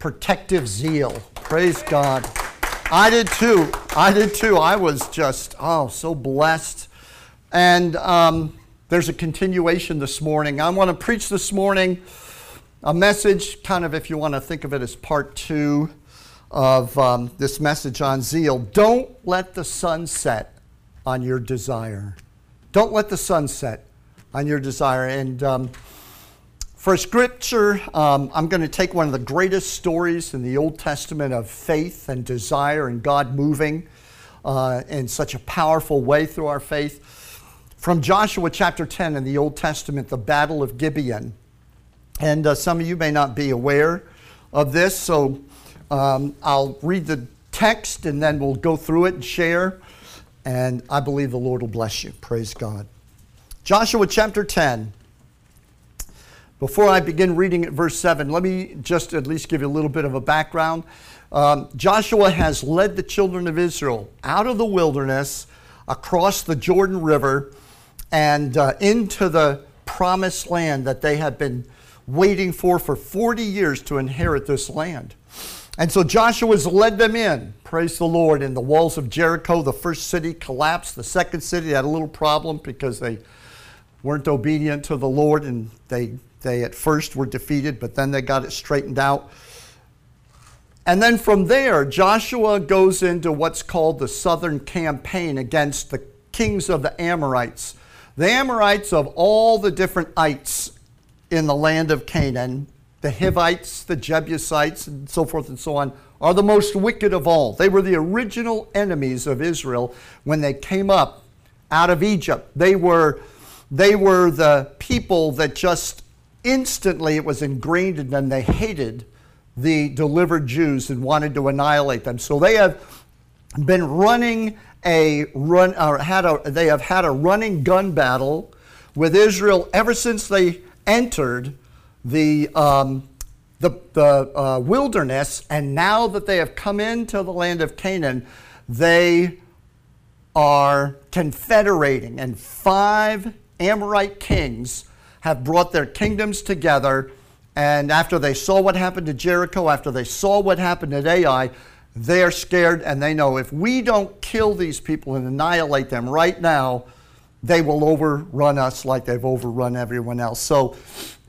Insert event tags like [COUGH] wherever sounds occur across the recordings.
protective zeal. Praise God. I did too. I did too. I was just, oh, so blessed. And um, there's a continuation this morning. I want to preach this morning a message, kind of if you want to think of it as part two of um, this message on zeal. Don't let the sun set on your desire. Don't let the sun set on your desire. And um, for scripture, um, I'm going to take one of the greatest stories in the Old Testament of faith and desire and God moving uh, in such a powerful way through our faith. From Joshua chapter 10 in the Old Testament, the Battle of Gibeon. And uh, some of you may not be aware of this, so um, I'll read the text and then we'll go through it and share. And I believe the Lord will bless you. Praise God. Joshua chapter 10. Before I begin reading at verse 7, let me just at least give you a little bit of a background. Um, Joshua has led the children of Israel out of the wilderness, across the Jordan River, and uh, into the promised land that they have been waiting for for 40 years to inherit this land. And so Joshua's led them in, praise the Lord. In the walls of Jericho, the first city collapsed. The second city had a little problem because they weren't obedient to the Lord and they, they at first were defeated, but then they got it straightened out. And then from there, Joshua goes into what's called the southern campaign against the kings of the Amorites. The Amorites of all the different ites in the land of Canaan, the Hivites, the Jebusites, and so forth and so on, are the most wicked of all. They were the original enemies of Israel when they came up out of Egypt. They were, they were the people that just instantly it was ingrained in them. They hated the delivered Jews and wanted to annihilate them. So they have been running a run, or had a, they have had a running gun battle with Israel ever since they entered the, um, the, the uh, wilderness, and now that they have come into the land of Canaan, they are confederating, and five Amorite kings have brought their kingdoms together. And after they saw what happened to Jericho, after they saw what happened at Ai, they are scared and they know if we don't kill these people and annihilate them right now, they will overrun us like they've overrun everyone else. So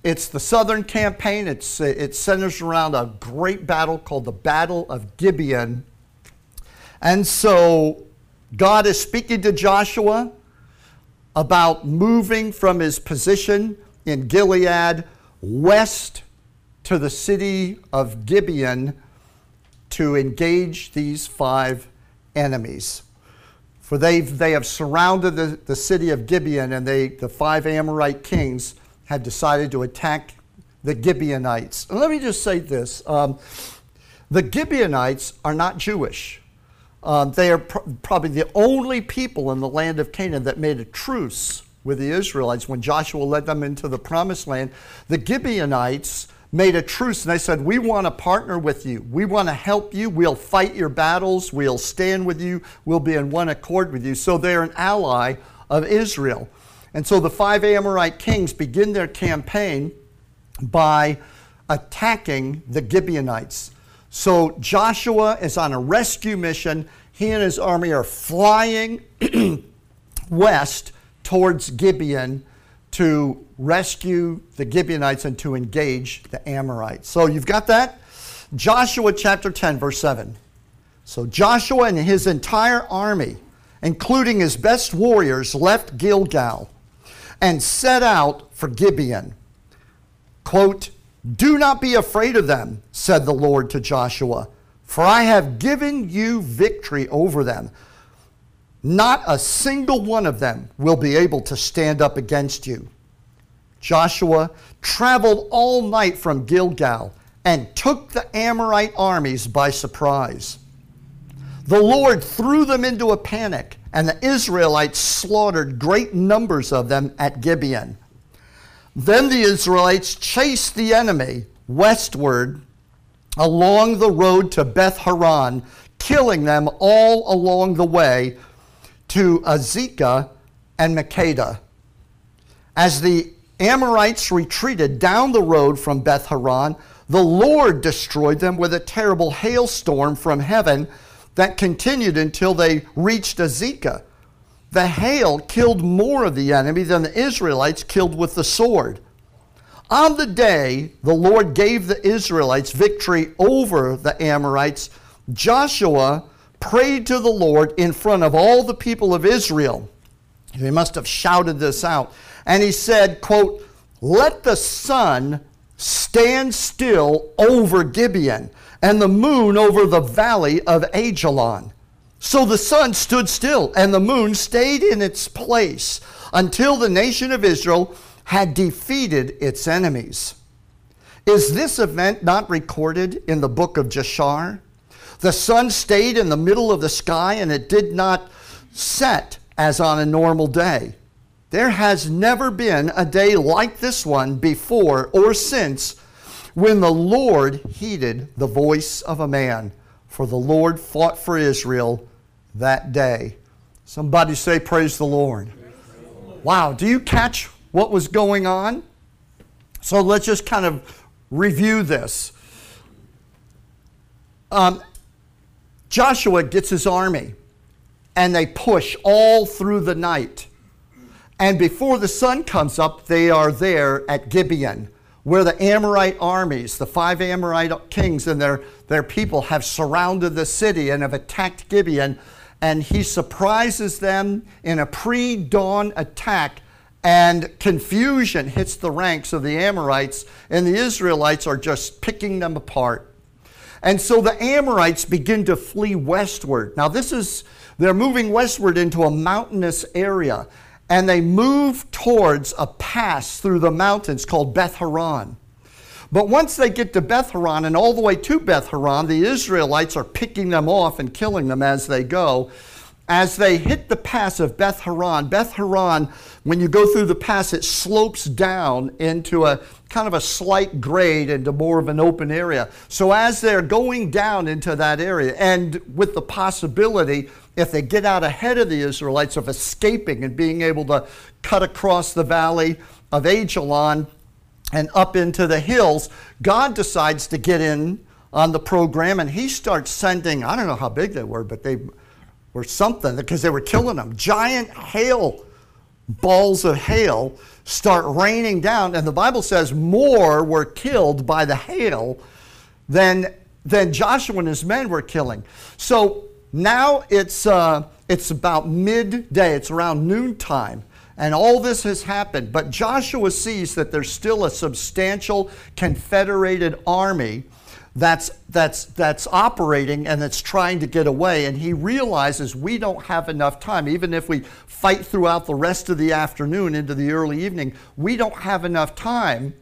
it's the Southern Campaign. It's, it centers around a great battle called the Battle of Gibeon. And so God is speaking to Joshua about moving from his position in Gilead west to the city of Gibeon to engage these five enemies. For they they have surrounded the, the city of Gibeon, and they, the five Amorite kings have decided to attack the Gibeonites. And let me just say this um, the Gibeonites are not Jewish. Um, they are pr- probably the only people in the land of Canaan that made a truce with the Israelites when Joshua led them into the promised land. The Gibeonites made a truce and they said, We want to partner with you. We want to help you. We'll fight your battles. We'll stand with you. We'll be in one accord with you. So they're an ally of Israel. And so the five Amorite kings begin their campaign by attacking the Gibeonites. So Joshua is on a rescue mission. He and his army are flying [CLEARS THROAT] west towards Gibeon to rescue the Gibeonites and to engage the Amorites. So you've got that? Joshua chapter 10, verse 7. So Joshua and his entire army, including his best warriors, left Gilgal and set out for Gibeon. Quote, Do not be afraid of them, said the Lord to Joshua, for I have given you victory over them. Not a single one of them will be able to stand up against you. Joshua traveled all night from Gilgal and took the Amorite armies by surprise. The Lord threw them into a panic, and the Israelites slaughtered great numbers of them at Gibeon. Then the Israelites chased the enemy westward along the road to Beth Horon, killing them all along the way to Azekah and Makkedah. As the Amorites retreated down the road from Beth Horon, the Lord destroyed them with a terrible hailstorm from heaven that continued until they reached Azekah. The hail killed more of the enemy than the Israelites killed with the sword. On the day the Lord gave the Israelites victory over the Amorites, Joshua prayed to the Lord in front of all the people of Israel. He must have shouted this out. And he said, quote, Let the sun stand still over Gibeon and the moon over the valley of Ajalon. So the sun stood still and the moon stayed in its place until the nation of Israel had defeated its enemies. Is this event not recorded in the book of Jashar? The sun stayed in the middle of the sky and it did not set as on a normal day. There has never been a day like this one before or since when the Lord heeded the voice of a man, for the Lord fought for Israel that day. Somebody say, Praise the Lord. Wow, do you catch what was going on? So let's just kind of review this. Um, Joshua gets his army, and they push all through the night. And before the sun comes up, they are there at Gibeon, where the Amorite armies, the five Amorite kings and their, their people, have surrounded the city and have attacked Gibeon. And he surprises them in a pre dawn attack and confusion hits the ranks of the Amorites, and the Israelites are just picking them apart. And so the Amorites begin to flee westward. Now, this is, they're moving westward into a mountainous area, and they move towards a pass through the mountains called Beth Horon. But once they get to Beth Horon and all the way to Beth Horon, the Israelites are picking them off and killing them as they go as they hit the pass of Beth Horon, Beth Horon, when you go through the pass, it slopes down into a kind of a slight grade into more of an open area. So as they're going down into that area, and with the possibility, if they get out ahead of the Israelites, of escaping and being able to cut across the valley of Ajalon and up into the hills, God decides to get in on the program and he starts sending, I don't know how big they were, but they were something because they were killing them. Giant hail balls of hail start raining down, and the Bible says more were killed by the hail than, than Joshua and his men were killing. So now it's, uh, it's about midday, it's around noontime. And all this has happened. But Joshua sees that there's still a substantial confederated army that's, that's, that's operating and that's trying to get away. And he realizes we don't have enough time. Even if we fight throughout the rest of the afternoon into the early evening, we don't have enough time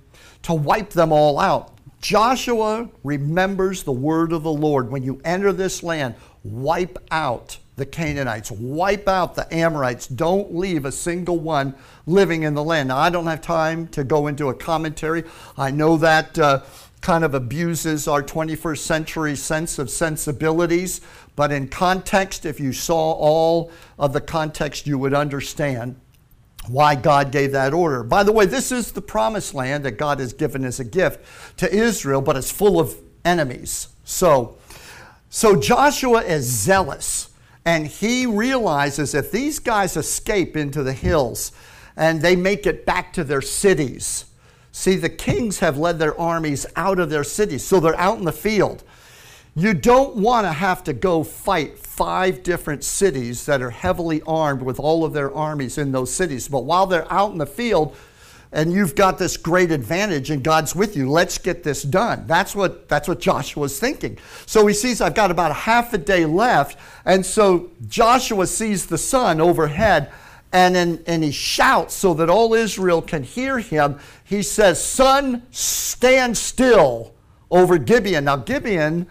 to wipe them all out. Joshua remembers the word of the Lord. When you enter this land, wipe out the Canaanites, wipe out the Amorites. Don't leave a single one living in the land. Now, I don't have time to go into a commentary. I know that. Uh, kind of abuses our 21st century sense of sensibilities, but in context, if you saw all of the context, you would understand why God gave that order. By the way, this is the promised land that God has given as a gift to Israel, but it's full of enemies. So, so Joshua is zealous, and he realizes if these guys escape into the hills and they make it back to their cities, See, the kings have led their armies out of their cities, so they're out in the field. You don't want to have to go fight five different cities that are heavily armed with all of their armies in those cities. But while they're out in the field, and you've got this great advantage and God's with you. Let's get this done. That's what that's what Joshua's thinking. So he sees I've got about a half a day left, and so Joshua sees the sun overhead and, in, and he shouts so that all Israel can hear him. He says, Sun, stand still over Gibeon. Now, Gibeon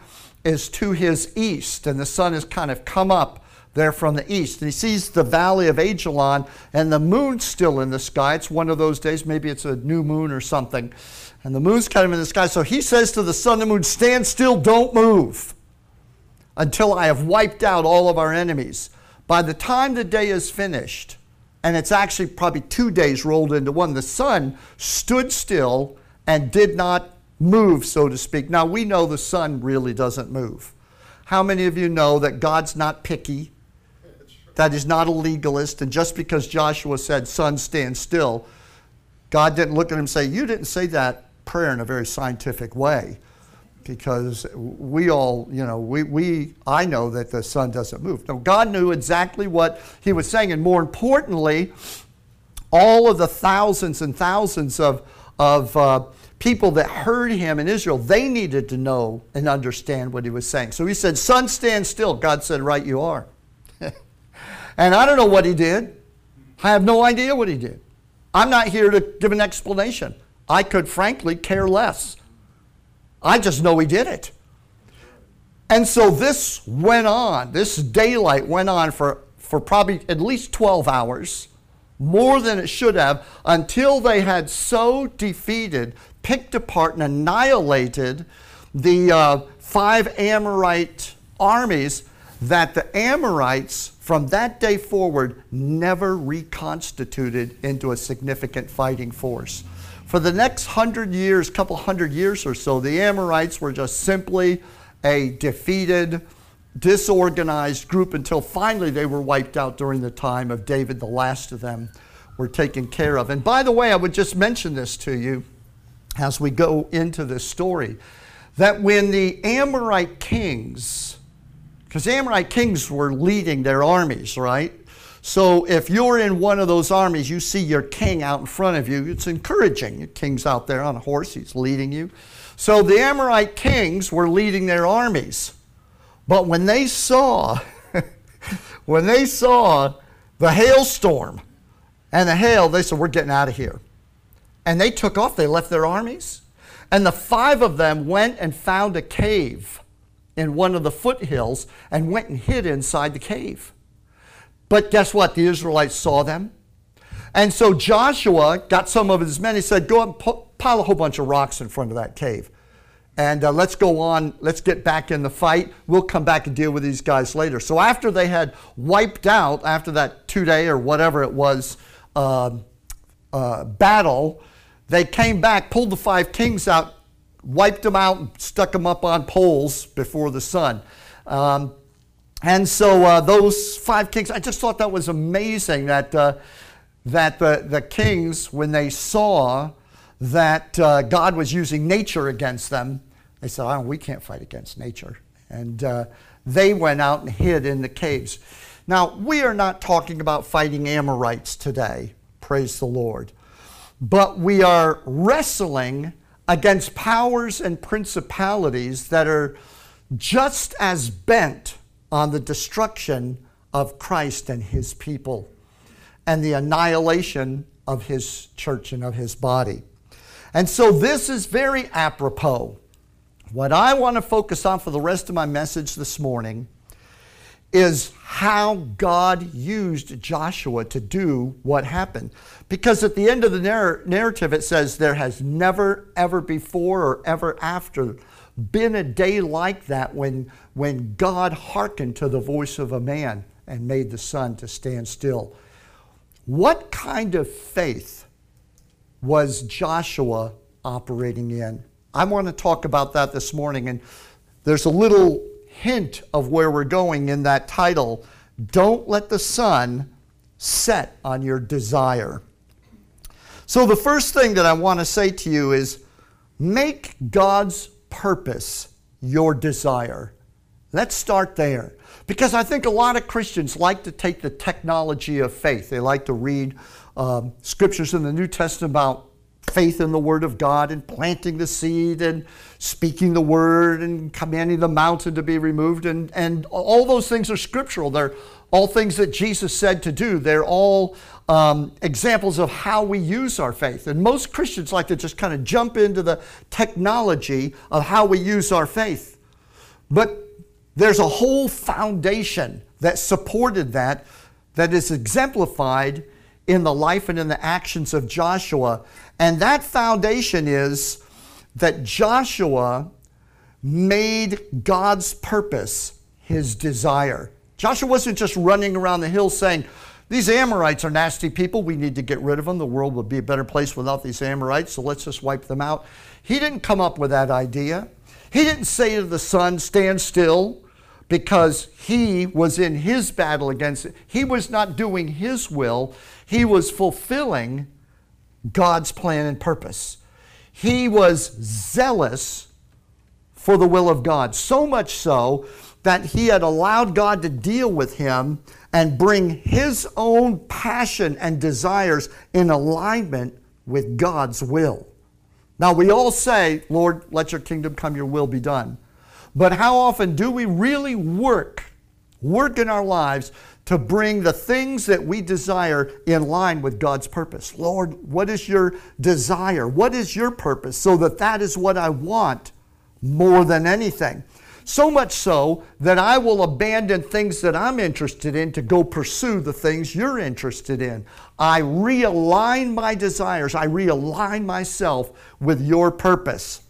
is to his east, and the sun has kind of come up there from the east. And he sees the valley of Ajalon, and the moon's still in the sky. It's one of those days, maybe it's a new moon or something. And the moon's kind of in the sky. So he says to the sun and moon, Stand still, don't move until I have wiped out all of our enemies. By the time the day is finished, and it's actually probably two days rolled into one. The sun stood still and did not move, so to speak. Now, we know the sun really doesn't move. How many of you know that God's not picky? That he's not a legalist, and just because Joshua said, Sun, stand still, God didn't look at him and say, You didn't say that prayer in a very scientific way. Because we all, you know, we, we I know that the sun doesn't move. No, God knew exactly what he was saying, and more importantly, all of the thousands and thousands of, of uh, people that heard him in Israel, they needed to know and understand what he was saying. So he said, Sun, stand still. God said, Right, you are. [LAUGHS] and I don't know what he did. I have no idea what he did. I'm not here to give an explanation. I could frankly care less. I just know he did it. And so this went on, this daylight went on for, for probably at least 12 hours, more than it should have, until they had so defeated picked apart and annihilated the uh, five Amorite armies that the Amorites, from that day forward, never reconstituted into a significant fighting force. For the next hundred years, couple hundred years or so, the Amorites were just simply a defeated, disorganized group until finally they were wiped out during the time of David. The last of them were taken care of. And by the way, I would just mention this to you as we go into this story that when the Amorite kings, because Amorite kings were leading their armies, right? So if you're in one of those armies, you see your king out in front of you, it's encouraging. Your king's out there on a horse, he's leading you. So the Amorite kings were leading their armies. But when they saw, [LAUGHS] when they saw the hailstorm and the hail, they said, We're getting out of here and they took off. They left their armies. And the five of them went and found a cave in one of the foothills and went and hid inside the cave. But guess what? The Israelites saw them. And so Joshua got some of his men. He said, Go and pile a whole bunch of rocks in front of that cave. And uh, let's go on. Let's get back in the fight. We'll come back and deal with these guys later. So after they had wiped out, after that two day or whatever it was uh, uh, battle, they came back, pulled the five kings out, wiped them out, and stuck them up on poles before the sun. Um, and so uh, those five kings, I just thought that was amazing that, uh, that the, the kings, when they saw that uh, God was using nature against them, they said, oh, we can't fight against nature. And uh, they went out and hid in the caves. Now, we are not talking about fighting Amorites today, praise the Lord but we are wrestling against powers and principalities that are just as bent on the destruction of Christ and his people and the annihilation of his church and of his body. And so this is very apropos. What I want to focus on for the rest of my message this morning is how God used Joshua to do what happened. Because at the end of the narr- narrative, it says, There has never, ever before or ever after been a day like that when, when God hearkened to the voice of a man and made the sun to stand still. What kind of faith was Joshua operating in? I want to talk about that this morning. And there's a little hint of where we're going in that title Don't Let the Sun Set on Your Desire. So, the first thing that I want to say to you is make God's purpose your desire. Let's start there. Because I think a lot of Christians like to take the technology of faith. They like to read um, scriptures in the New Testament about faith in the Word of God and planting the seed and speaking the Word and commanding the mountain to be removed. And, and all those things are scriptural. They're all things that Jesus said to do. They're all um, examples of how we use our faith. And most Christians like to just kind of jump into the technology of how we use our faith. But there's a whole foundation that supported that that is exemplified in the life and in the actions of Joshua. And that foundation is that Joshua made God's purpose his desire. Joshua wasn't just running around the hill saying, These Amorites are nasty people. We need to get rid of them. The world would be a better place without these Amorites, so let's just wipe them out. He didn't come up with that idea. He didn't say to the sun, stand still, because he was in his battle against it. He was not doing his will, he was fulfilling God's plan and purpose. He was zealous for the will of God, so much so that he had allowed God to deal with him and bring his own passion and desires in alignment with God's will. Now, we all say, Lord, let your kingdom come, your will be done. But how often do we really work, work in our lives to bring the things that we desire in line with God's purpose? Lord, what is your desire? What is your purpose? So that that is what I want more than anything. So much so that I will abandon things that I'm interested in to go pursue the things you're interested in. I realign my desires, I realign myself with your purpose.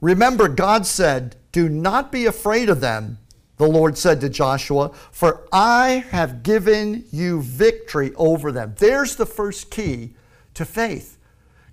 Remember, God said, Do not be afraid of them, the Lord said to Joshua, for I have given you victory over them. There's the first key to faith.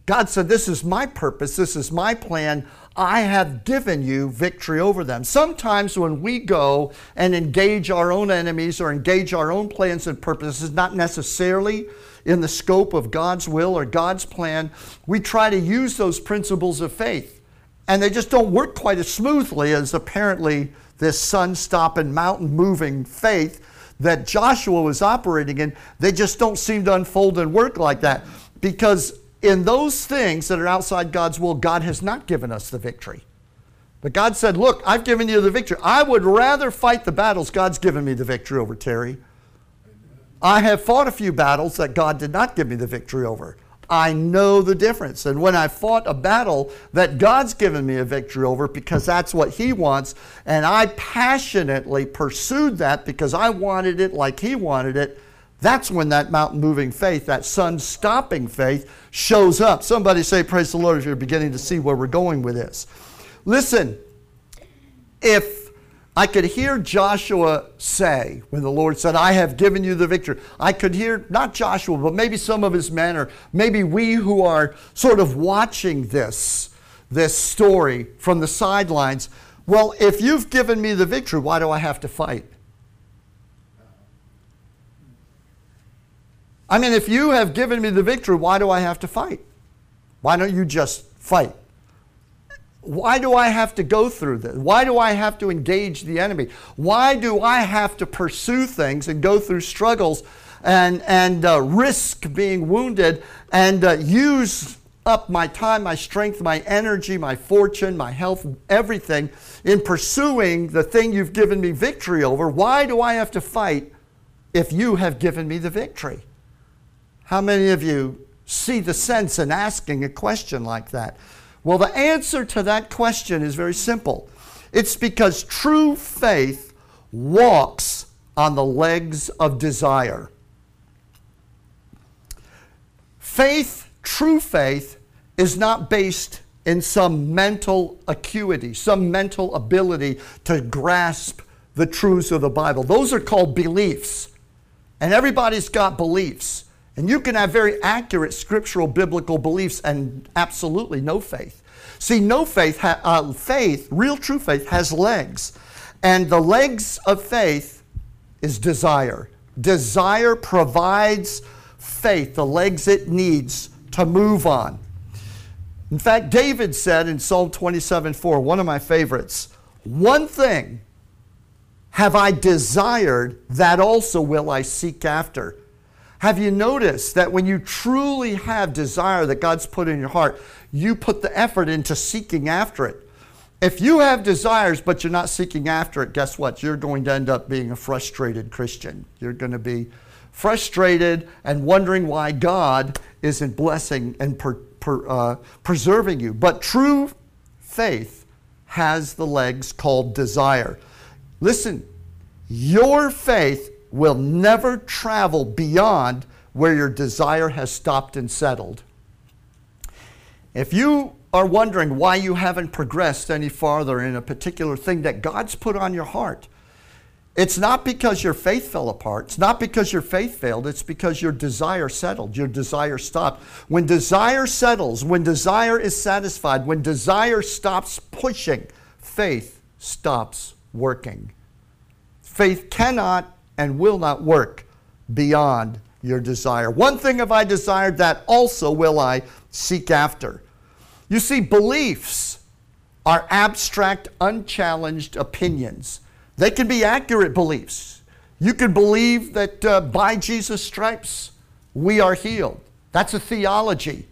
God said, This is my purpose, this is my plan. I have given you victory over them. Sometimes when we go and engage our own enemies or engage our own plans and purposes, not necessarily in the scope of God's will or God's plan, we try to use those principles of faith. And they just don't work quite as smoothly as apparently this sun stopping, mountain moving faith that Joshua was operating in. They just don't seem to unfold and work like that because in those things that are outside God's will, God has not given us the victory. But God said, Look, I've given you the victory. I would rather fight the battles God's given me the victory over, Terry. I have fought a few battles that God did not give me the victory over. I know the difference. And when I fought a battle that God's given me a victory over because that's what He wants, and I passionately pursued that because I wanted it like He wanted it, that's when that mountain moving faith, that sun stopping faith, shows up. Somebody say, Praise the Lord, if you're beginning to see where we're going with this. Listen, if I could hear Joshua say, when the Lord said, I have given you the victory, I could hear not Joshua, but maybe some of his men, or maybe we who are sort of watching this, this story from the sidelines. Well, if you've given me the victory, why do I have to fight? I mean, if you have given me the victory, why do I have to fight? Why don't you just fight? Why do I have to go through this? Why do I have to engage the enemy? Why do I have to pursue things and go through struggles and, and uh, risk being wounded and uh, use up my time, my strength, my energy, my fortune, my health, everything in pursuing the thing you've given me victory over? Why do I have to fight if you have given me the victory? How many of you see the sense in asking a question like that? Well, the answer to that question is very simple. It's because true faith walks on the legs of desire. Faith, true faith, is not based in some mental acuity, some mental ability to grasp the truths of the Bible. Those are called beliefs. And everybody's got beliefs. And you can have very accurate scriptural biblical beliefs and absolutely no faith. See, no faith, ha- uh, faith, real true faith, has legs. And the legs of faith is desire. Desire provides faith, the legs it needs to move on. In fact, David said in Psalm 27 4, one of my favorites, one thing have I desired, that also will I seek after have you noticed that when you truly have desire that God's put in your heart, you put the effort into seeking after it? If you have desires but you're not seeking after it, guess what? You're going to end up being a frustrated Christian. You're going to be frustrated and wondering why God isn't blessing and per, per, uh, preserving you. But true faith has the legs called desire. Listen, your faith will never travel beyond where your desire has stopped and settled. If you are wondering why you haven't progressed any farther in a particular thing that God's put on your heart, It's not because your faith fell apart. It's not because your faith failed. It's because your desire settled. Your desire stopped. When desire settles, when desire is satisfied, when desire stops pushing, faith stops working. Faith cannot and will not work beyond your desire. One thing have I desired, that also will I seek after. You see, beliefs are abstract, unchallenged opinions. They can be accurate beliefs. You can believe that uh, by Jesus' stripes we are healed. That's a theology.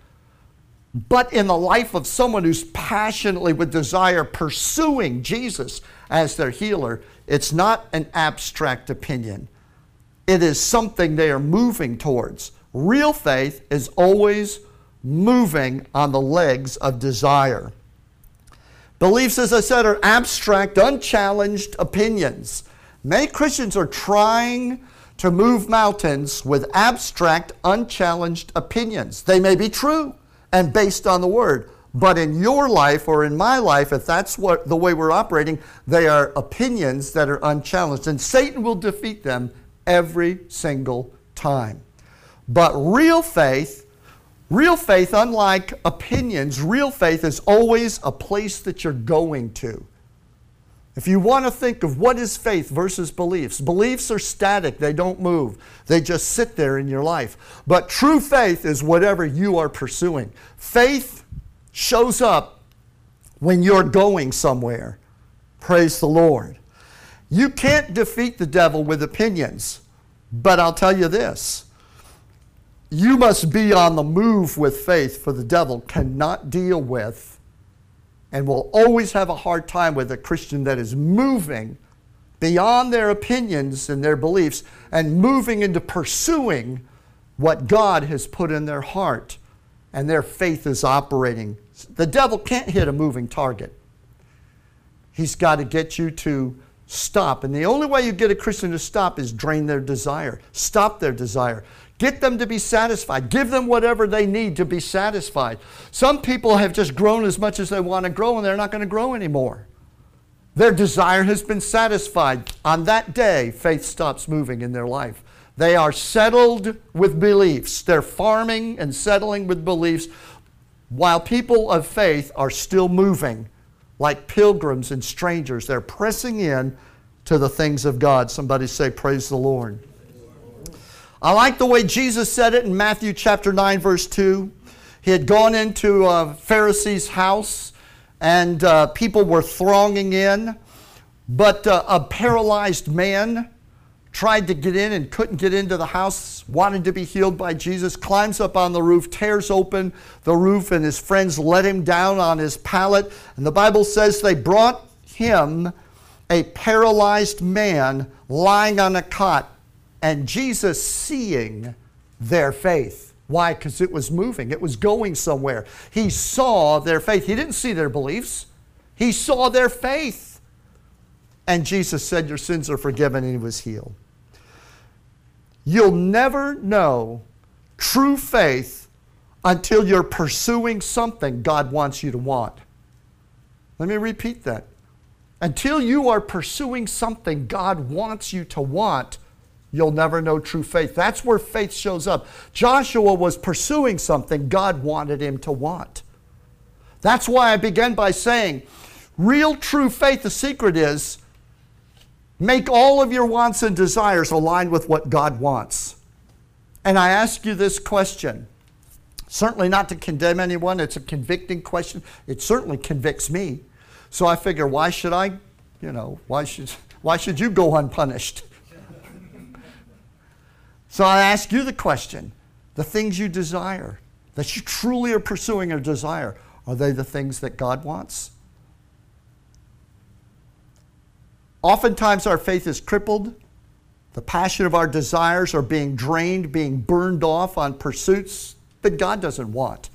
But in the life of someone who's passionately with desire pursuing Jesus as their healer, it's not an abstract opinion. It is something they are moving towards. Real faith is always moving on the legs of desire. Beliefs, as I said, are abstract, unchallenged opinions. Many Christians are trying to move mountains with abstract, unchallenged opinions. They may be true and based on the Word, but in your life or in my life, if that's what the way we're operating, they are opinions that are unchallenged, and Satan will defeat them every single time. But real faith Real faith, unlike opinions, real faith is always a place that you're going to. If you want to think of what is faith versus beliefs, beliefs are static, they don't move, they just sit there in your life. But true faith is whatever you are pursuing. Faith shows up when you're going somewhere. Praise the Lord. You can't defeat the devil with opinions, but I'll tell you this you must be on the move with faith, for the devil cannot deal with and will always have a hard time with a Christian that is moving beyond their opinions and their beliefs and moving into pursuing what God has put in their heart and their faith is operating. The devil can't hit a moving target. He's got to get you to stop. And the only way you get a Christian to stop is drain their desire, stop their desire. Get them to be satisfied. Give them whatever they need to be satisfied. Some people have just grown as much as they want to grow and they're not going to grow anymore. Their desire has been satisfied. On that day, faith stops moving in their life. They are settled with beliefs. They're farming and settling with beliefs while people of faith are still moving like pilgrims and strangers. They're pressing in to the things of God. Somebody say, Praise the Lord. I like the way Jesus said it in Matthew chapter 9, verse 2. He had gone into a Pharisee's house and uh, people were thronging in, but uh, a paralyzed man tried to get in and couldn't get into the house, wanted to be healed by Jesus, climbs up on the roof, tears open the roof, and his friends let him down on his pallet. And the Bible says they brought him a paralyzed man lying on a cot and Jesus seeing their faith. Why? Because it was moving, it was going somewhere. He saw their faith. He didn't see their beliefs, he saw their faith. And Jesus said, Your sins are forgiven, and he was healed. You'll never know true faith until you're pursuing something God wants you to want. Let me repeat that. Until you are pursuing something God wants you to want, you'll never know true faith. That's where faith shows up. Joshua was pursuing something God wanted him to want. That's why I began by saying, real true faith, the secret is make all of your wants and desires align with what God wants. And I ask you this question. Certainly not to condemn anyone, it's a convicting question. It certainly convicts me. So I figure, why should I, you know, why should, why should you go unpunished? [LAUGHS] So I ask you the question the things you desire, that you truly are pursuing or desire, are they the things that God wants? Oftentimes our faith is crippled. The passion of our desires are being drained, being burned off on pursuits that God doesn't want.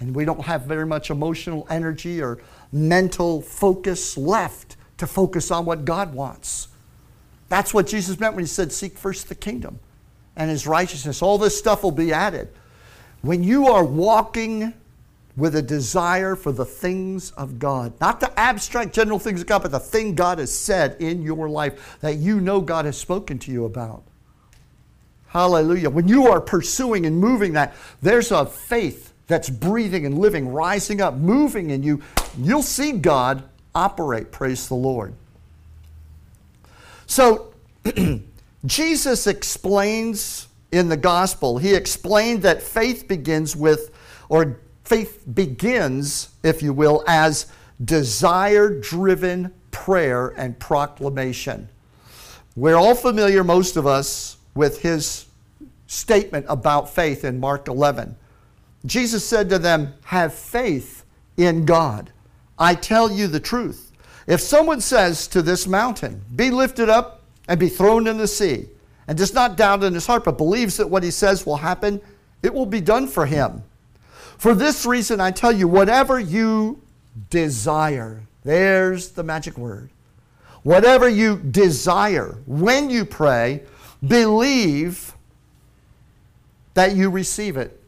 And we don't have very much emotional energy or mental focus left to focus on what God wants. That's what Jesus meant when he said, Seek first the kingdom and his righteousness. All this stuff will be added. When you are walking with a desire for the things of God. Not the abstract general things of God, but the thing God has said in your life that you know God has spoken to you about. Hallelujah. When you are pursuing and moving that, there's a faith that's breathing and living, rising up, moving in you. You'll see God operate. Praise the Lord. So, [CLEARS THROAT] Jesus explains in the gospel, he explained that faith begins with, or faith begins, if you will, as desire driven prayer and proclamation. We're all familiar, most of us, with his statement about faith in Mark 11. Jesus said to them, Have faith in God. I tell you the truth. If someone says to this mountain, Be lifted up and be thrown in the sea, and does not doubt in his heart, but believes that what he says will happen, it will be done for him. For this reason, I tell you, whatever you desire, there's the magic word. Whatever you desire, when you pray, believe that you receive it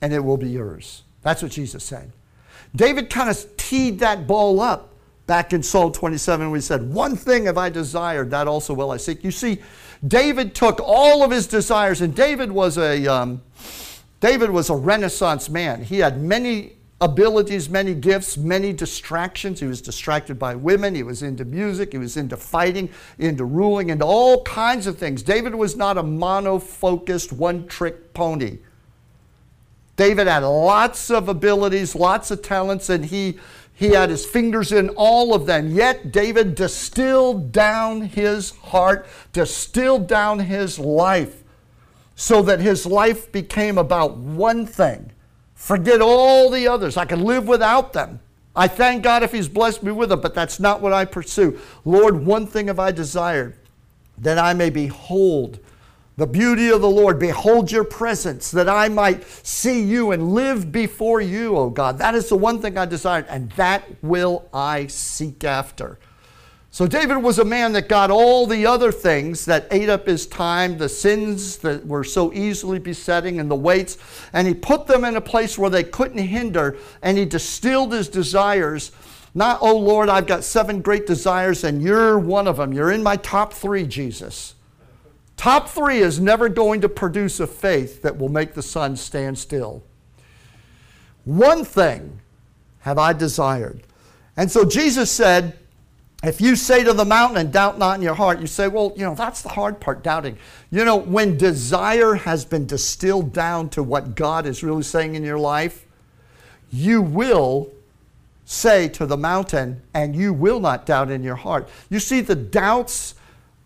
and it will be yours. That's what Jesus said. David kind of teed that ball up back in Psalm 27 when he said, One thing have I desired, that also will I seek. You see, David took all of his desires, and David was a. Um, David was a renaissance man. He had many abilities, many gifts, many distractions. He was distracted by women, he was into music, he was into fighting, into ruling, into all kinds of things. David was not a mono focused, one trick pony. David had lots of abilities, lots of talents, and he, he had his fingers in all of them. Yet David distilled down his heart, distilled down his life so that his life became about one thing. Forget all the others. I can live without them. I thank God if He's blessed me with them, but that's not what I pursue. Lord, one thing have I desired, that I may behold the beauty of the Lord, behold your presence, that I might see you and live before you, O God. That is the one thing I desired, and that will I seek after. So David was a man that got all the other things that ate up his time, the sins that were so easily besetting, and the weights, and he put them in a place where they couldn't hinder, and he distilled his desires. Not, oh Lord, I've got seven great desires, and you're one of them. You're in my top three, Jesus. Top three is never going to produce a faith that will make the sun stand still. One thing have I desired. And so Jesus said, if you say to the mountain and doubt not in your heart, you say, well, you know, that's the hard part, doubting. You know, when desire has been distilled down to what God is really saying in your life, you will say to the mountain and you will not doubt in your heart. You see, the doubts,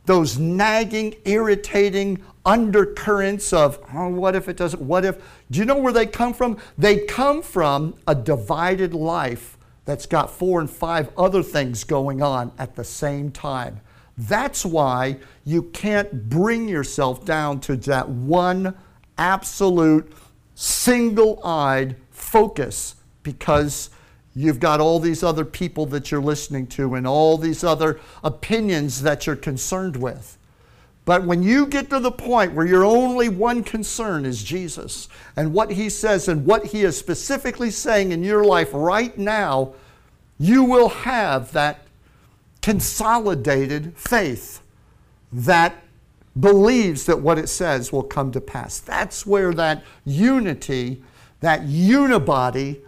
those nagging, irritating undercurrents of, oh, what if it doesn't, what if, do you know where they come from? They come from a divided life that's got four and five other things going on at the same time. That's why you can't bring yourself down to that one absolute single eyed focus because you've got all these other people that you're listening to and all these other opinions that you're concerned with. But when you get to the point where your only one concern is Jesus and what he says and what he is specifically saying in your life right now, you will have that consolidated faith that believes that what it says will come to pass. That's where that unity, that unibody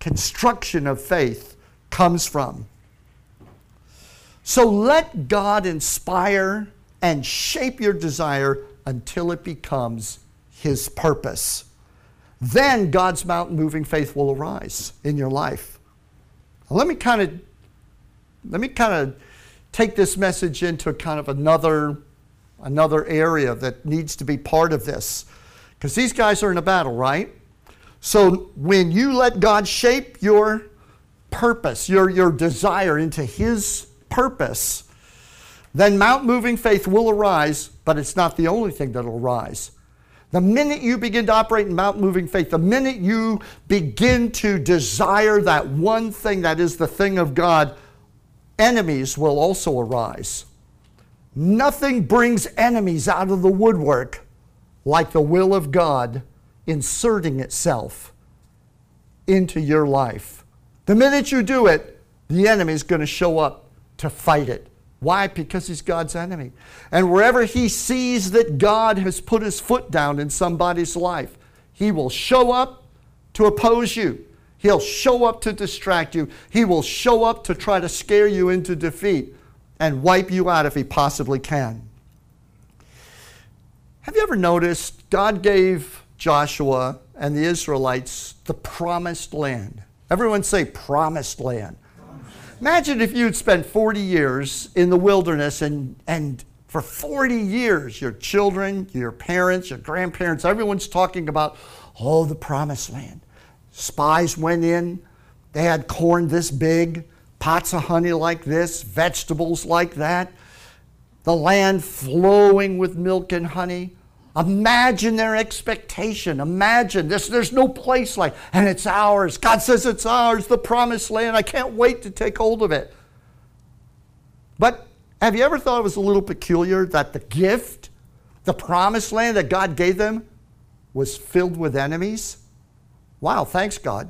construction of faith comes from. So let God inspire and shape your desire until it becomes His purpose. Then God's mountain moving faith will arise in your life. Let me kind of let me kind of take this message into kind of another another area that needs to be part of this. Because these guys are in a battle, right? So when you let God shape your purpose, your, your desire into His purpose, then mount moving faith will arise, but it's not the only thing that'll arise. The minute you begin to operate in mount moving faith, the minute you begin to desire that one thing that is the thing of God, enemies will also arise. Nothing brings enemies out of the woodwork like the will of God inserting itself into your life. The minute you do it, the enemy is going to show up to fight it. Why? Because he's God's enemy. And wherever he sees that God has put his foot down in somebody's life, he will show up to oppose you. He'll show up to distract you. He will show up to try to scare you into defeat and wipe you out if he possibly can. Have you ever noticed God gave Joshua and the Israelites the promised land? Everyone say promised land. Imagine if you'd spent 40 years in the wilderness and, and for 40 years, your children, your parents, your grandparents, everyone's talking about, oh, the promised land. Spies went in, they had corn this big, pots of honey like this, vegetables like that, the land flowing with milk and honey. Imagine their expectation. Imagine this. There's no place like, and it's ours. God says it's ours, the promised land. I can't wait to take hold of it. But have you ever thought it was a little peculiar that the gift, the promised land that God gave them, was filled with enemies? Wow, thanks, God.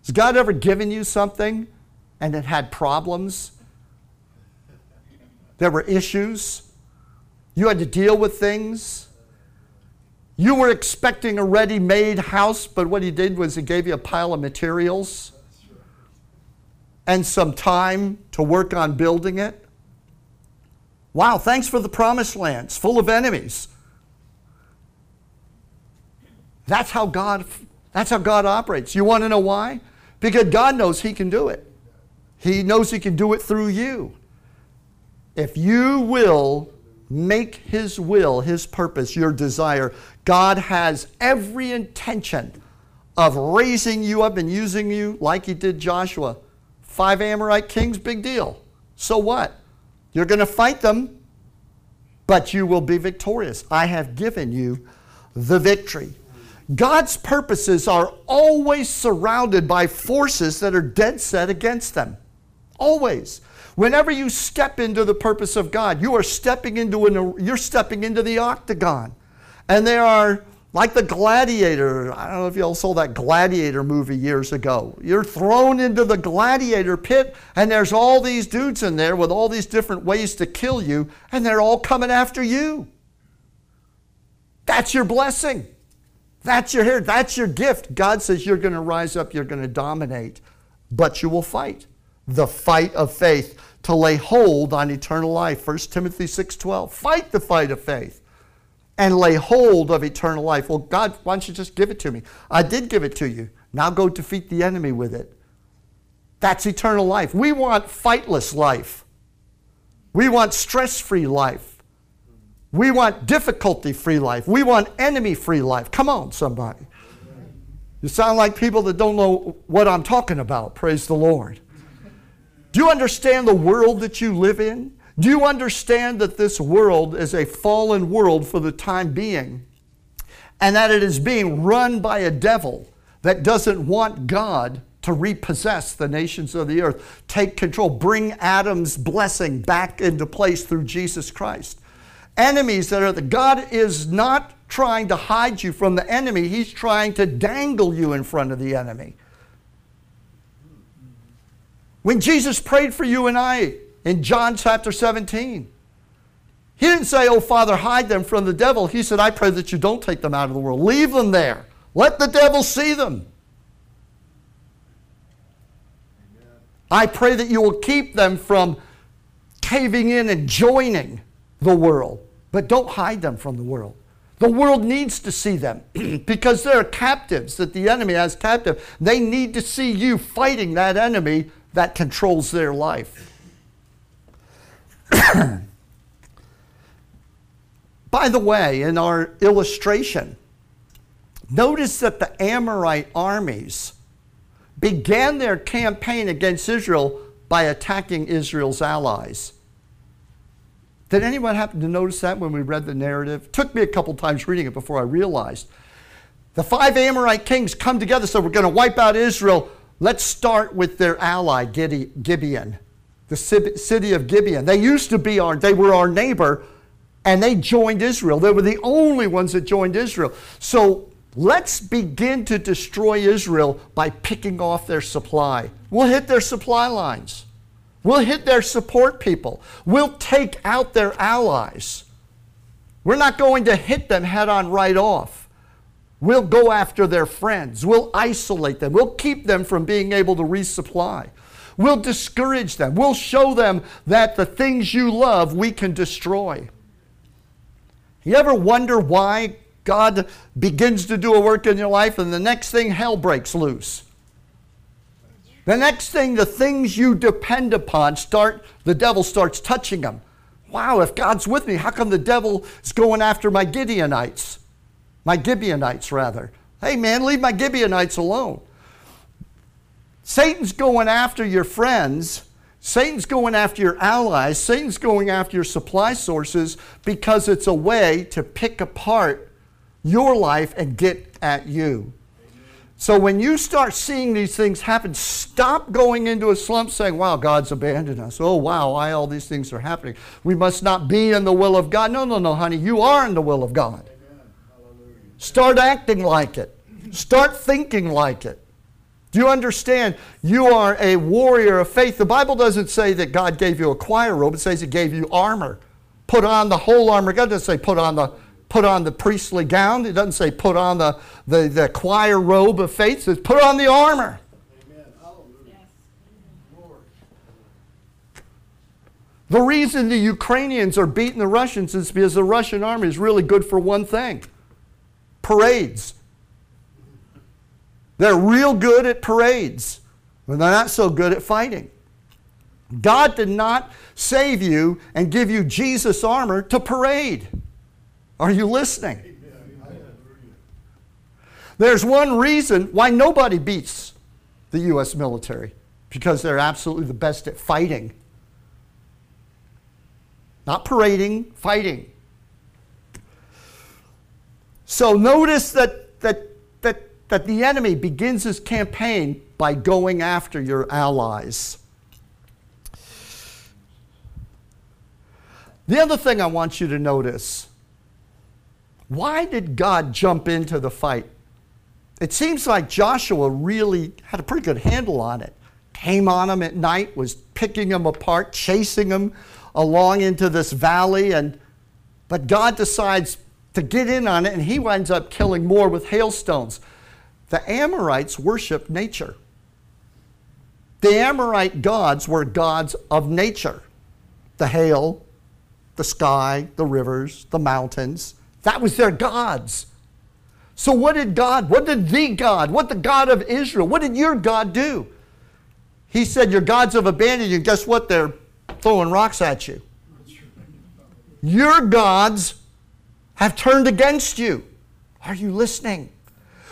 Has God ever given you something and it had problems there were issues. You had to deal with things. You were expecting a ready made house, but what he did was he gave you a pile of materials and some time to work on building it. Wow, thanks for the promised lands full of enemies. That's how God that's how God operates. You want to know why? Because God knows he can do it. He knows he can do it through you. If you will make His will, His purpose, your desire, God has every intention of raising you up and using you like He did Joshua. Five Amorite kings, big deal. So what? You're going to fight them, but you will be victorious. I have given you the victory. God's purposes are always surrounded by forces that are dead set against them. Always. Whenever you step into the purpose of God, you are stepping into an, you're stepping into the octagon. And there are like the gladiator. I don't know if you all saw that gladiator movie years ago. You're thrown into the gladiator pit, and there's all these dudes in there with all these different ways to kill you, and they're all coming after you. That's your blessing. That's your hair. That's your gift. God says you're going to rise up, you're going to dominate, but you will fight the fight of faith to lay hold on eternal life. 1 timothy 6.12 fight the fight of faith and lay hold of eternal life. Well god why don't you just give it to me? I did give it to you. Now go defeat the enemy with it. That's eternal life. We want fightless life. We want stress-free life. We want difficulty-free life. We want enemy-free life. Come on somebody. You sound like people that don't know what i'm talking about. Praise the lord do you understand the world that you live in? Do you understand that this world is a fallen world for the time being and that it is being run by a devil that doesn't want God to repossess the nations of the earth, take control, bring Adam's blessing back into place through Jesus Christ? Enemies that are the God is not trying to hide you from the enemy, He's trying to dangle you in front of the enemy. When Jesus prayed for you and I in John chapter 17, he didn't say, Oh, Father, hide them from the devil. He said, I pray that you don't take them out of the world. Leave them there. Let the devil see them. I pray that you will keep them from caving in and joining the world, but don't hide them from the world. The world needs to see them [CLEARS THROAT] because they're captives that the enemy has captive. They need to see you fighting that enemy that controls their life. [CLEARS THROAT] By the way, in our illustration, notice that the Amorite armies began their campaign against Israel by attacking Israel's allies. Did anyone happen to notice that when we read the narrative? It took me a couple times reading it before I realized. The five Amorite kings come together, so we're going to wipe out Israel. Let's start with their ally, Gibeon, the city of Gibeon. They used to be our, they were our neighbor, and they joined Israel. They were the only ones that joined Israel. So let's begin to destroy Israel by picking off their supply. We'll hit their supply lines. We'll hit their support people. We'll take out their allies. We're not going to hit them head on right off. We'll go after their friends. We'll isolate them. We'll keep them from being able to resupply. We'll discourage them. We'll show them that the things you love we can destroy. You ever wonder why God begins to do a work in your life and the next thing hell breaks loose? The next thing, the things you depend upon start, the devil starts touching them. Wow, if God's with me, how come the devil is going after my Gideonites? My Gibeonites, rather. Hey, man, leave my Gibeonites alone. Satan's going after your friends. Satan's going after your allies. Satan's going after your supply sources because it's a way to pick apart your life and get at you. So when you start seeing these things happen, stop going into a slump saying, wow, God's abandoned us. Oh, wow, why all these things are happening? We must not be in the will of God. No, no, no, honey, you are in the will of God. Start acting like it. Start thinking like it. Do you understand? You are a warrior of faith. The Bible doesn't say that God gave you a choir robe, it says He gave you armor. Put on the whole armor. God doesn't say put on the put on the priestly gown. It doesn't say put on the, the, the choir robe of faith. It says put on the armor. Amen. The reason the Ukrainians are beating the Russians is because the Russian army is really good for one thing parades. They're real good at parades, but they're not so good at fighting. God did not save you and give you Jesus armor to parade. Are you listening? There's one reason why nobody beats the U.S. military because they're absolutely the best at fighting. Not parading, fighting. So notice that, that, that, that the enemy begins his campaign by going after your allies. The other thing I want you to notice why did God jump into the fight? It seems like Joshua really had a pretty good handle on it. Came on him at night, was picking him apart, chasing him along into this valley, and but God decides to get in on it, and he winds up killing more with hailstones. The Amorites worship nature. The Amorite gods were gods of nature the hail, the sky, the rivers, the mountains. That was their gods. So, what did God, what did the God, what the God of Israel, what did your God do? He said, Your gods have abandoned you. Guess what? They're throwing rocks at you. Your gods have turned against you. Are you listening?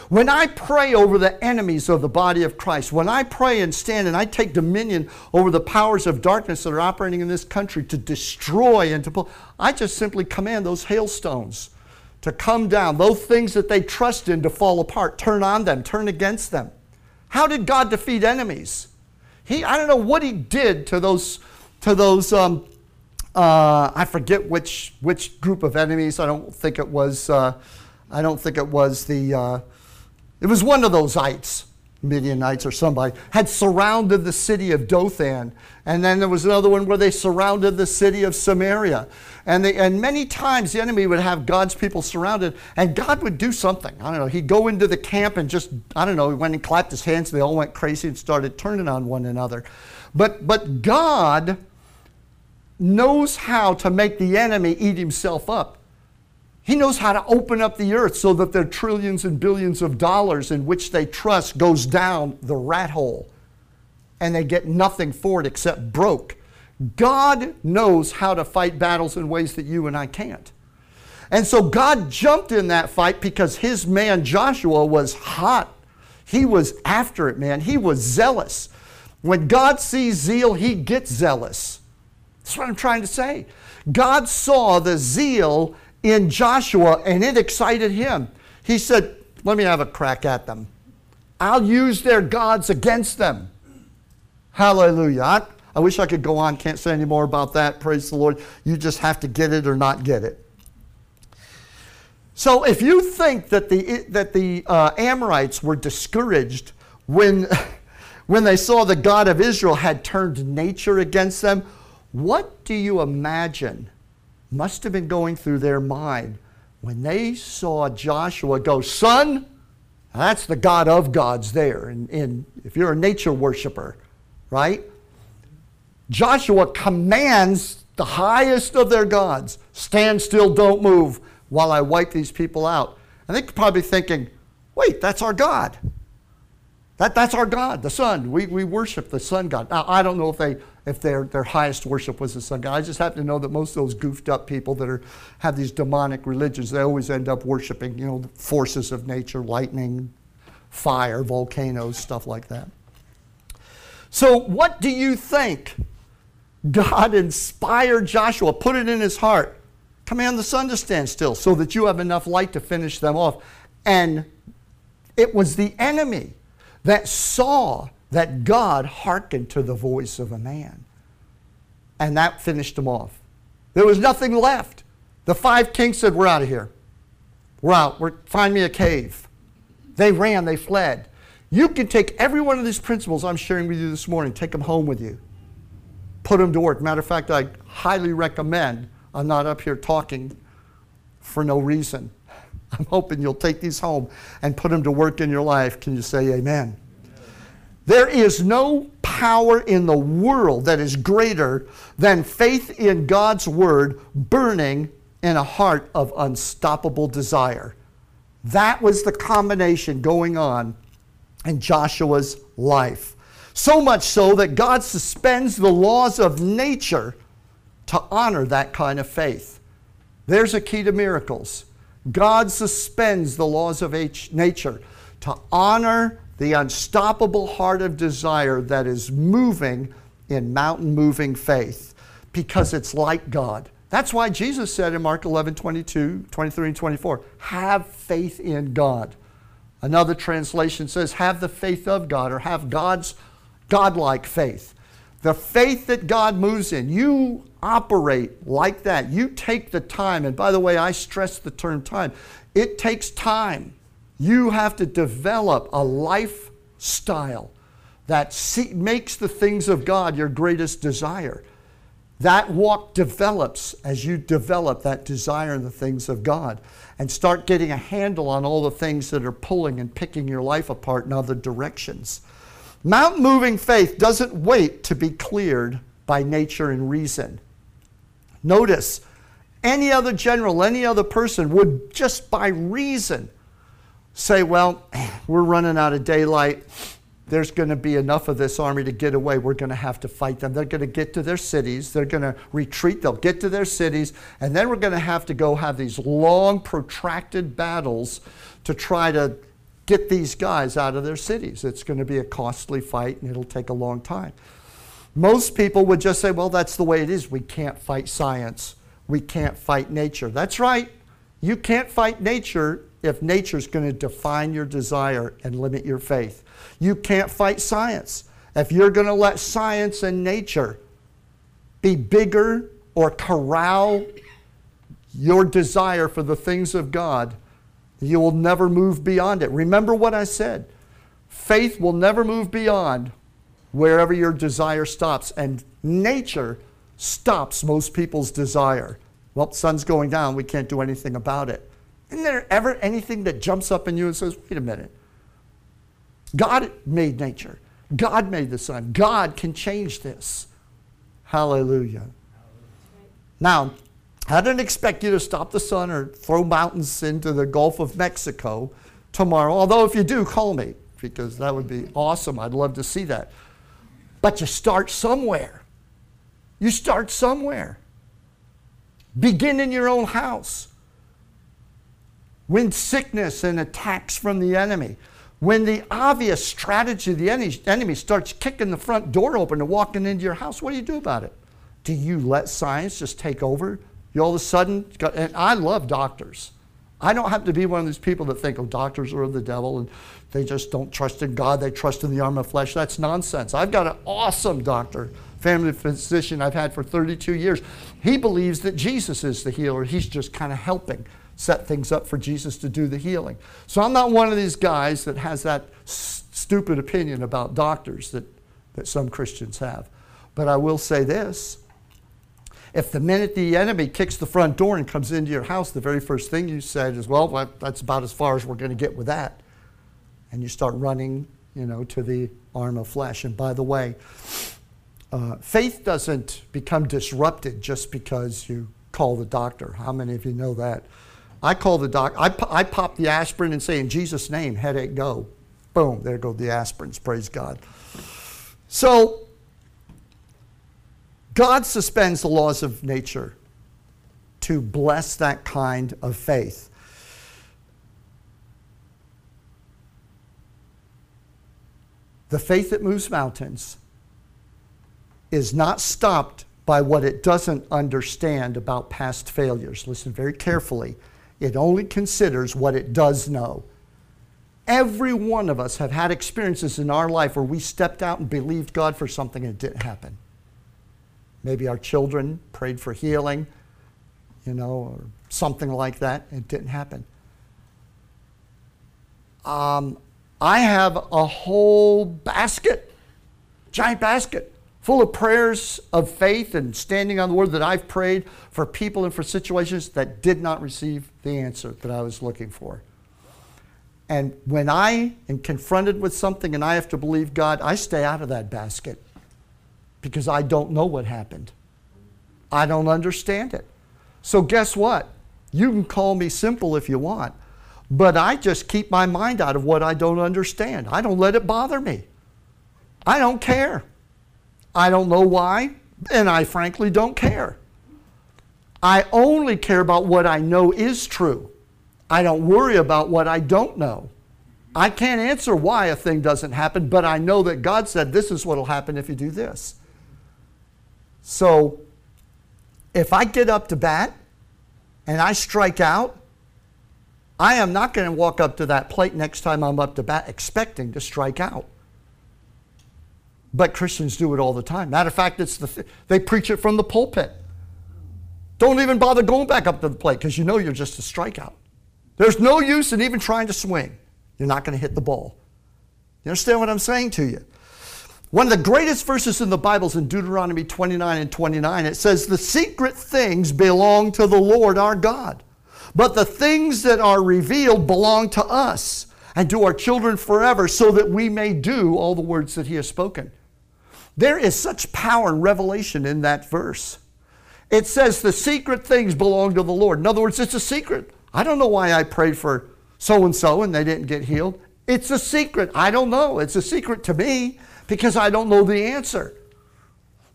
When I pray over the enemies of the body of Christ, when I pray and stand and I take dominion over the powers of darkness that are operating in this country to destroy and to pull, I just simply command those hailstones to come down, those things that they trust in to fall apart, turn on them, turn against them. How did God defeat enemies? He, I don't know what he did to those, to those um, uh, I forget which, which group of enemies. I don't think it was, uh, I don't think it was the, uh, it was one of those ites. Midianites or somebody, had surrounded the city of Dothan. And then there was another one where they surrounded the city of Samaria. And, they, and many times the enemy would have God's people surrounded, and God would do something. I don't know. He'd go into the camp and just, I don't know, he went and clapped his hands, and they all went crazy and started turning on one another. But, but God knows how to make the enemy eat himself up. He knows how to open up the earth so that their trillions and billions of dollars in which they trust goes down the rat hole and they get nothing for it except broke. God knows how to fight battles in ways that you and I can't. And so God jumped in that fight because his man Joshua was hot. He was after it, man. He was zealous. When God sees zeal, he gets zealous. That's what I'm trying to say. God saw the zeal in Joshua and it excited him. He said, Let me have a crack at them. I'll use their gods against them. Hallelujah. I, I wish I could go on, can't say any more about that. Praise the Lord. You just have to get it or not get it. So if you think that the, that the uh, Amorites were discouraged when, [LAUGHS] when they saw the God of Israel had turned nature against them, what do you imagine must have been going through their mind when they saw Joshua go, Son, that's the God of gods there. And, and if you're a nature worshiper, right? Joshua commands the highest of their gods stand still, don't move while I wipe these people out. And they're probably thinking, wait, that's our God. That, that's our God, the sun. We, we worship the sun God. Now, I don't know if, they, if their, their highest worship was the sun God. I just happen to know that most of those goofed up people that are, have these demonic religions, they always end up worshiping, you know, forces of nature, lightning, fire, volcanoes, stuff like that. So, what do you think? God inspired Joshua, put it in his heart. Command the sun to stand still so that you have enough light to finish them off. And it was the enemy that saw that God hearkened to the voice of a man. And that finished them off. There was nothing left. The five kings said, We're out of here. We're out. We're, find me a cave. They ran, they fled. You can take every one of these principles I'm sharing with you this morning, take them home with you, put them to work. Matter of fact, I highly recommend, I'm not up here talking for no reason. [LAUGHS] I'm hoping you'll take these home and put them to work in your life. Can you say amen? There is no power in the world that is greater than faith in God's word burning in a heart of unstoppable desire. That was the combination going on in Joshua's life. So much so that God suspends the laws of nature to honor that kind of faith. There's a key to miracles. God suspends the laws of nature to honor the unstoppable heart of desire that is moving in mountain moving faith because it's like God. That's why Jesus said in Mark 11, 22, 23, and 24, have faith in God. Another translation says, have the faith of God or have God's godlike faith. The faith that God moves in, you operate like that. You take the time, and by the way, I stress the term time. It takes time. You have to develop a lifestyle that see, makes the things of God your greatest desire. That walk develops as you develop that desire in the things of God and start getting a handle on all the things that are pulling and picking your life apart in other directions. Mount moving faith doesn't wait to be cleared by nature and reason. Notice, any other general, any other person would just by reason say, well, we're running out of daylight. There's going to be enough of this army to get away. We're going to have to fight them. They're going to get to their cities. They're going to retreat. They'll get to their cities. And then we're going to have to go have these long, protracted battles to try to get these guys out of their cities. It's going to be a costly fight and it'll take a long time. Most people would just say, well, that's the way it is. We can't fight science. We can't fight nature. That's right. You can't fight nature if nature's going to define your desire and limit your faith. You can't fight science. If you're going to let science and nature be bigger or corral your desire for the things of God, you will never move beyond it. Remember what I said faith will never move beyond wherever your desire stops, and nature stops most people's desire. Well, sun's going down, we can't do anything about it. Isn't there ever anything that jumps up in you and says, wait a minute? God made nature. God made the sun. God can change this. Hallelujah. Now, I didn't expect you to stop the sun or throw mountains into the Gulf of Mexico tomorrow, although if you do, call me because that would be awesome. I'd love to see that. But you start somewhere. You start somewhere. Begin in your own house. When sickness and attacks from the enemy, when the obvious strategy of the enemy starts kicking the front door open and walking into your house, what do you do about it? Do you let science just take over? You all of a sudden, and I love doctors. I don't have to be one of these people that think, oh, doctors are of the devil and they just don't trust in God, they trust in the arm of flesh. That's nonsense. I've got an awesome doctor, family physician I've had for 32 years. He believes that Jesus is the healer, he's just kind of helping. Set things up for Jesus to do the healing. So I'm not one of these guys that has that s- stupid opinion about doctors that, that some Christians have. But I will say this if the minute the enemy kicks the front door and comes into your house, the very first thing you said is, well, that's about as far as we're going to get with that. And you start running, you know, to the arm of flesh. And by the way, uh, faith doesn't become disrupted just because you call the doctor. How many of you know that? I call the doc. I, I pop the aspirin and say, in Jesus' name, headache go. Boom, there go the aspirins. Praise God. So God suspends the laws of nature to bless that kind of faith. The faith that moves mountains is not stopped by what it doesn't understand about past failures. Listen very carefully. It only considers what it does know. Every one of us have had experiences in our life where we stepped out and believed God for something and it didn't happen. Maybe our children prayed for healing, you know, or something like that. It didn't happen. Um, I have a whole basket, giant basket, full of prayers of faith and standing on the word that I've prayed for people and for situations that did not receive the answer that I was looking for. And when I am confronted with something and I have to believe God, I stay out of that basket because I don't know what happened. I don't understand it. So, guess what? You can call me simple if you want, but I just keep my mind out of what I don't understand. I don't let it bother me. I don't care. I don't know why, and I frankly don't care. I only care about what I know is true. I don't worry about what I don't know. I can't answer why a thing doesn't happen, but I know that God said this is what will happen if you do this. So if I get up to bat and I strike out, I am not going to walk up to that plate next time I'm up to bat expecting to strike out. But Christians do it all the time. Matter of fact, it's the th- they preach it from the pulpit. Don't even bother going back up to the plate because you know you're just a strikeout. There's no use in even trying to swing. You're not going to hit the ball. You understand what I'm saying to you? One of the greatest verses in the Bible is in Deuteronomy 29 and 29. It says, The secret things belong to the Lord our God, but the things that are revealed belong to us and to our children forever, so that we may do all the words that He has spoken. There is such power and revelation in that verse. It says, The secret things belong to the Lord. In other words, it's a secret. I don't know why I prayed for so and so and they didn't get healed. It's a secret. I don't know. It's a secret to me because I don't know the answer.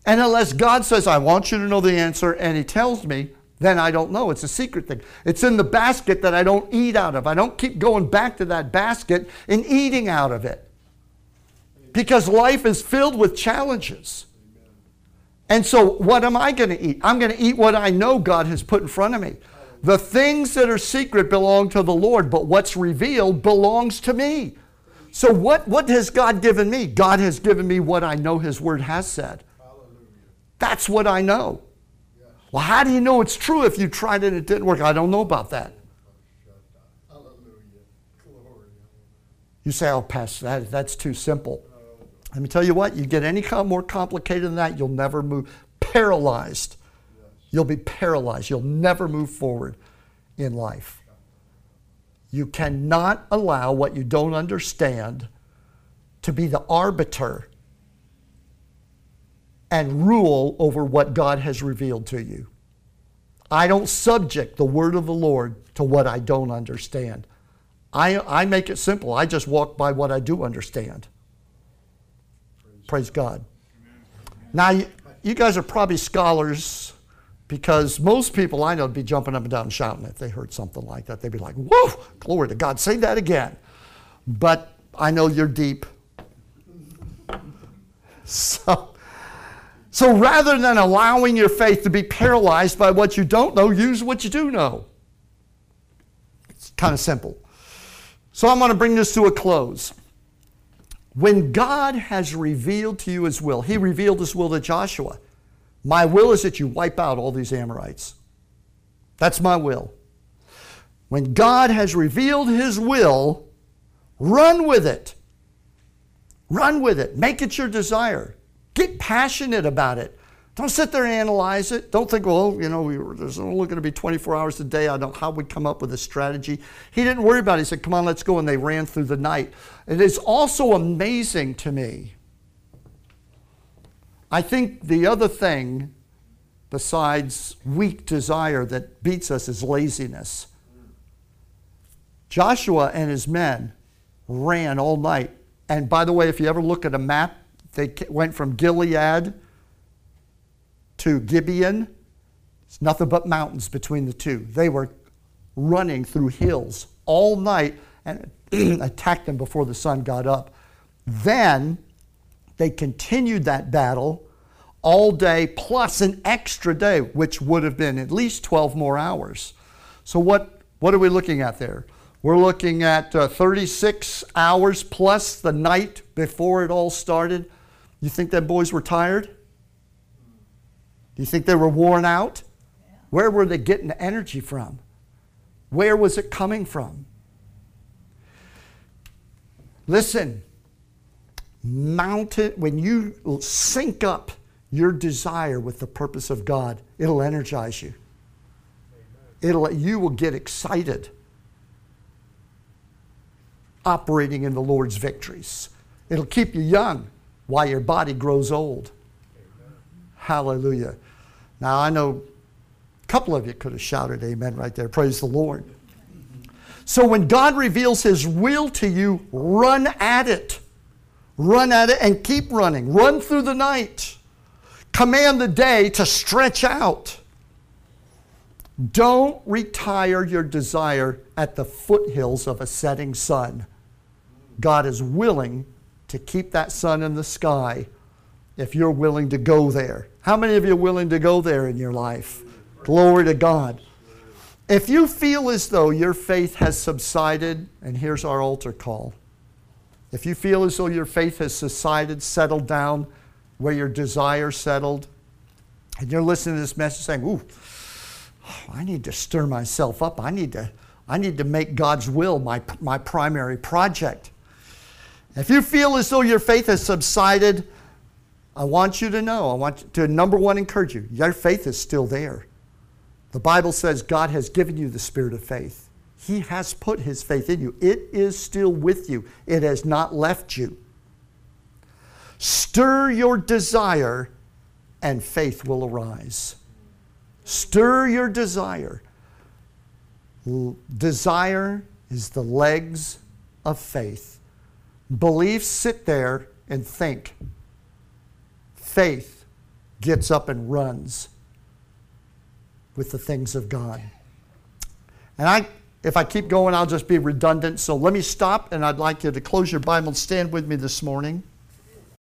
And unless God says, I want you to know the answer, and He tells me, then I don't know. It's a secret thing. It's in the basket that I don't eat out of. I don't keep going back to that basket and eating out of it. Because life is filled with challenges. And so, what am I going to eat? I'm going to eat what I know God has put in front of me. The things that are secret belong to the Lord, but what's revealed belongs to me. So, what, what has God given me? God has given me what I know His Word has said. That's what I know. Well, how do you know it's true if you tried it and it didn't work? I don't know about that. You say, oh, Pastor, that, that's too simple. Let me tell you what, you get any more complicated than that, you'll never move. Paralyzed. You'll be paralyzed. You'll never move forward in life. You cannot allow what you don't understand to be the arbiter and rule over what God has revealed to you. I don't subject the word of the Lord to what I don't understand. I, I make it simple. I just walk by what I do understand. Praise, God. Now, you, you guys are probably scholars because most people I know would be jumping up and down and shouting if they heard something like that. They'd be like, whoa, glory to God, say that again. But I know you're deep. [LAUGHS] So, so rather than allowing your faith to be paralyzed by what you don't know, use what you do know. It's kind of simple. So I'm going to bring this to a close. When God has revealed to you his will, he revealed his will to Joshua. My will is that you wipe out all these Amorites. That's my will. When God has revealed His will, run with it. Run with it. Make it your desire. Get passionate about it. Don't sit there and analyze it. Don't think, well, you know, we were, there's only going to be 24 hours a day. I don't know how we come up with a strategy. He didn't worry about it. He said, come on, let's go. And they ran through the night. It is also amazing to me. I think the other thing besides weak desire that beats us is laziness. Joshua and his men ran all night. And by the way, if you ever look at a map, they went from Gilead to Gibeon. It's nothing but mountains between the two. They were running through hills all night and [CLEARS THROAT] attacked them before the sun got up. Then they continued that battle all day plus an extra day, which would have been at least 12 more hours. So, what, what are we looking at there? We're looking at uh, 36 hours plus the night before it all started. You think that boys were tired? Do you think they were worn out? Where were they getting the energy from? Where was it coming from? Listen, mount it when you sync up your desire with the purpose of God, it'll energize you. It'll, you will get excited operating in the Lord's victories. It'll keep you young while your body grows old. Hallelujah. Now, I know a couple of you could have shouted amen right there. Praise the Lord. So, when God reveals His will to you, run at it. Run at it and keep running. Run through the night. Command the day to stretch out. Don't retire your desire at the foothills of a setting sun. God is willing to keep that sun in the sky if you're willing to go there. How many of you are willing to go there in your life? Glory to God. If you feel as though your faith has subsided, and here's our altar call. If you feel as though your faith has subsided, settled down, where your desire settled, and you're listening to this message saying, Ooh, I need to stir myself up. I need to, I need to make God's will my, my primary project. If you feel as though your faith has subsided, I want you to know, I want to, number one, encourage you. Your faith is still there. The Bible says God has given you the spirit of faith. He has put his faith in you. It is still with you, it has not left you. Stir your desire, and faith will arise. Stir your desire. Desire is the legs of faith. Beliefs sit there and think. Faith gets up and runs with the things of God. And I, if I keep going, I'll just be redundant. So let me stop, and I'd like you to close your Bible and stand with me this morning.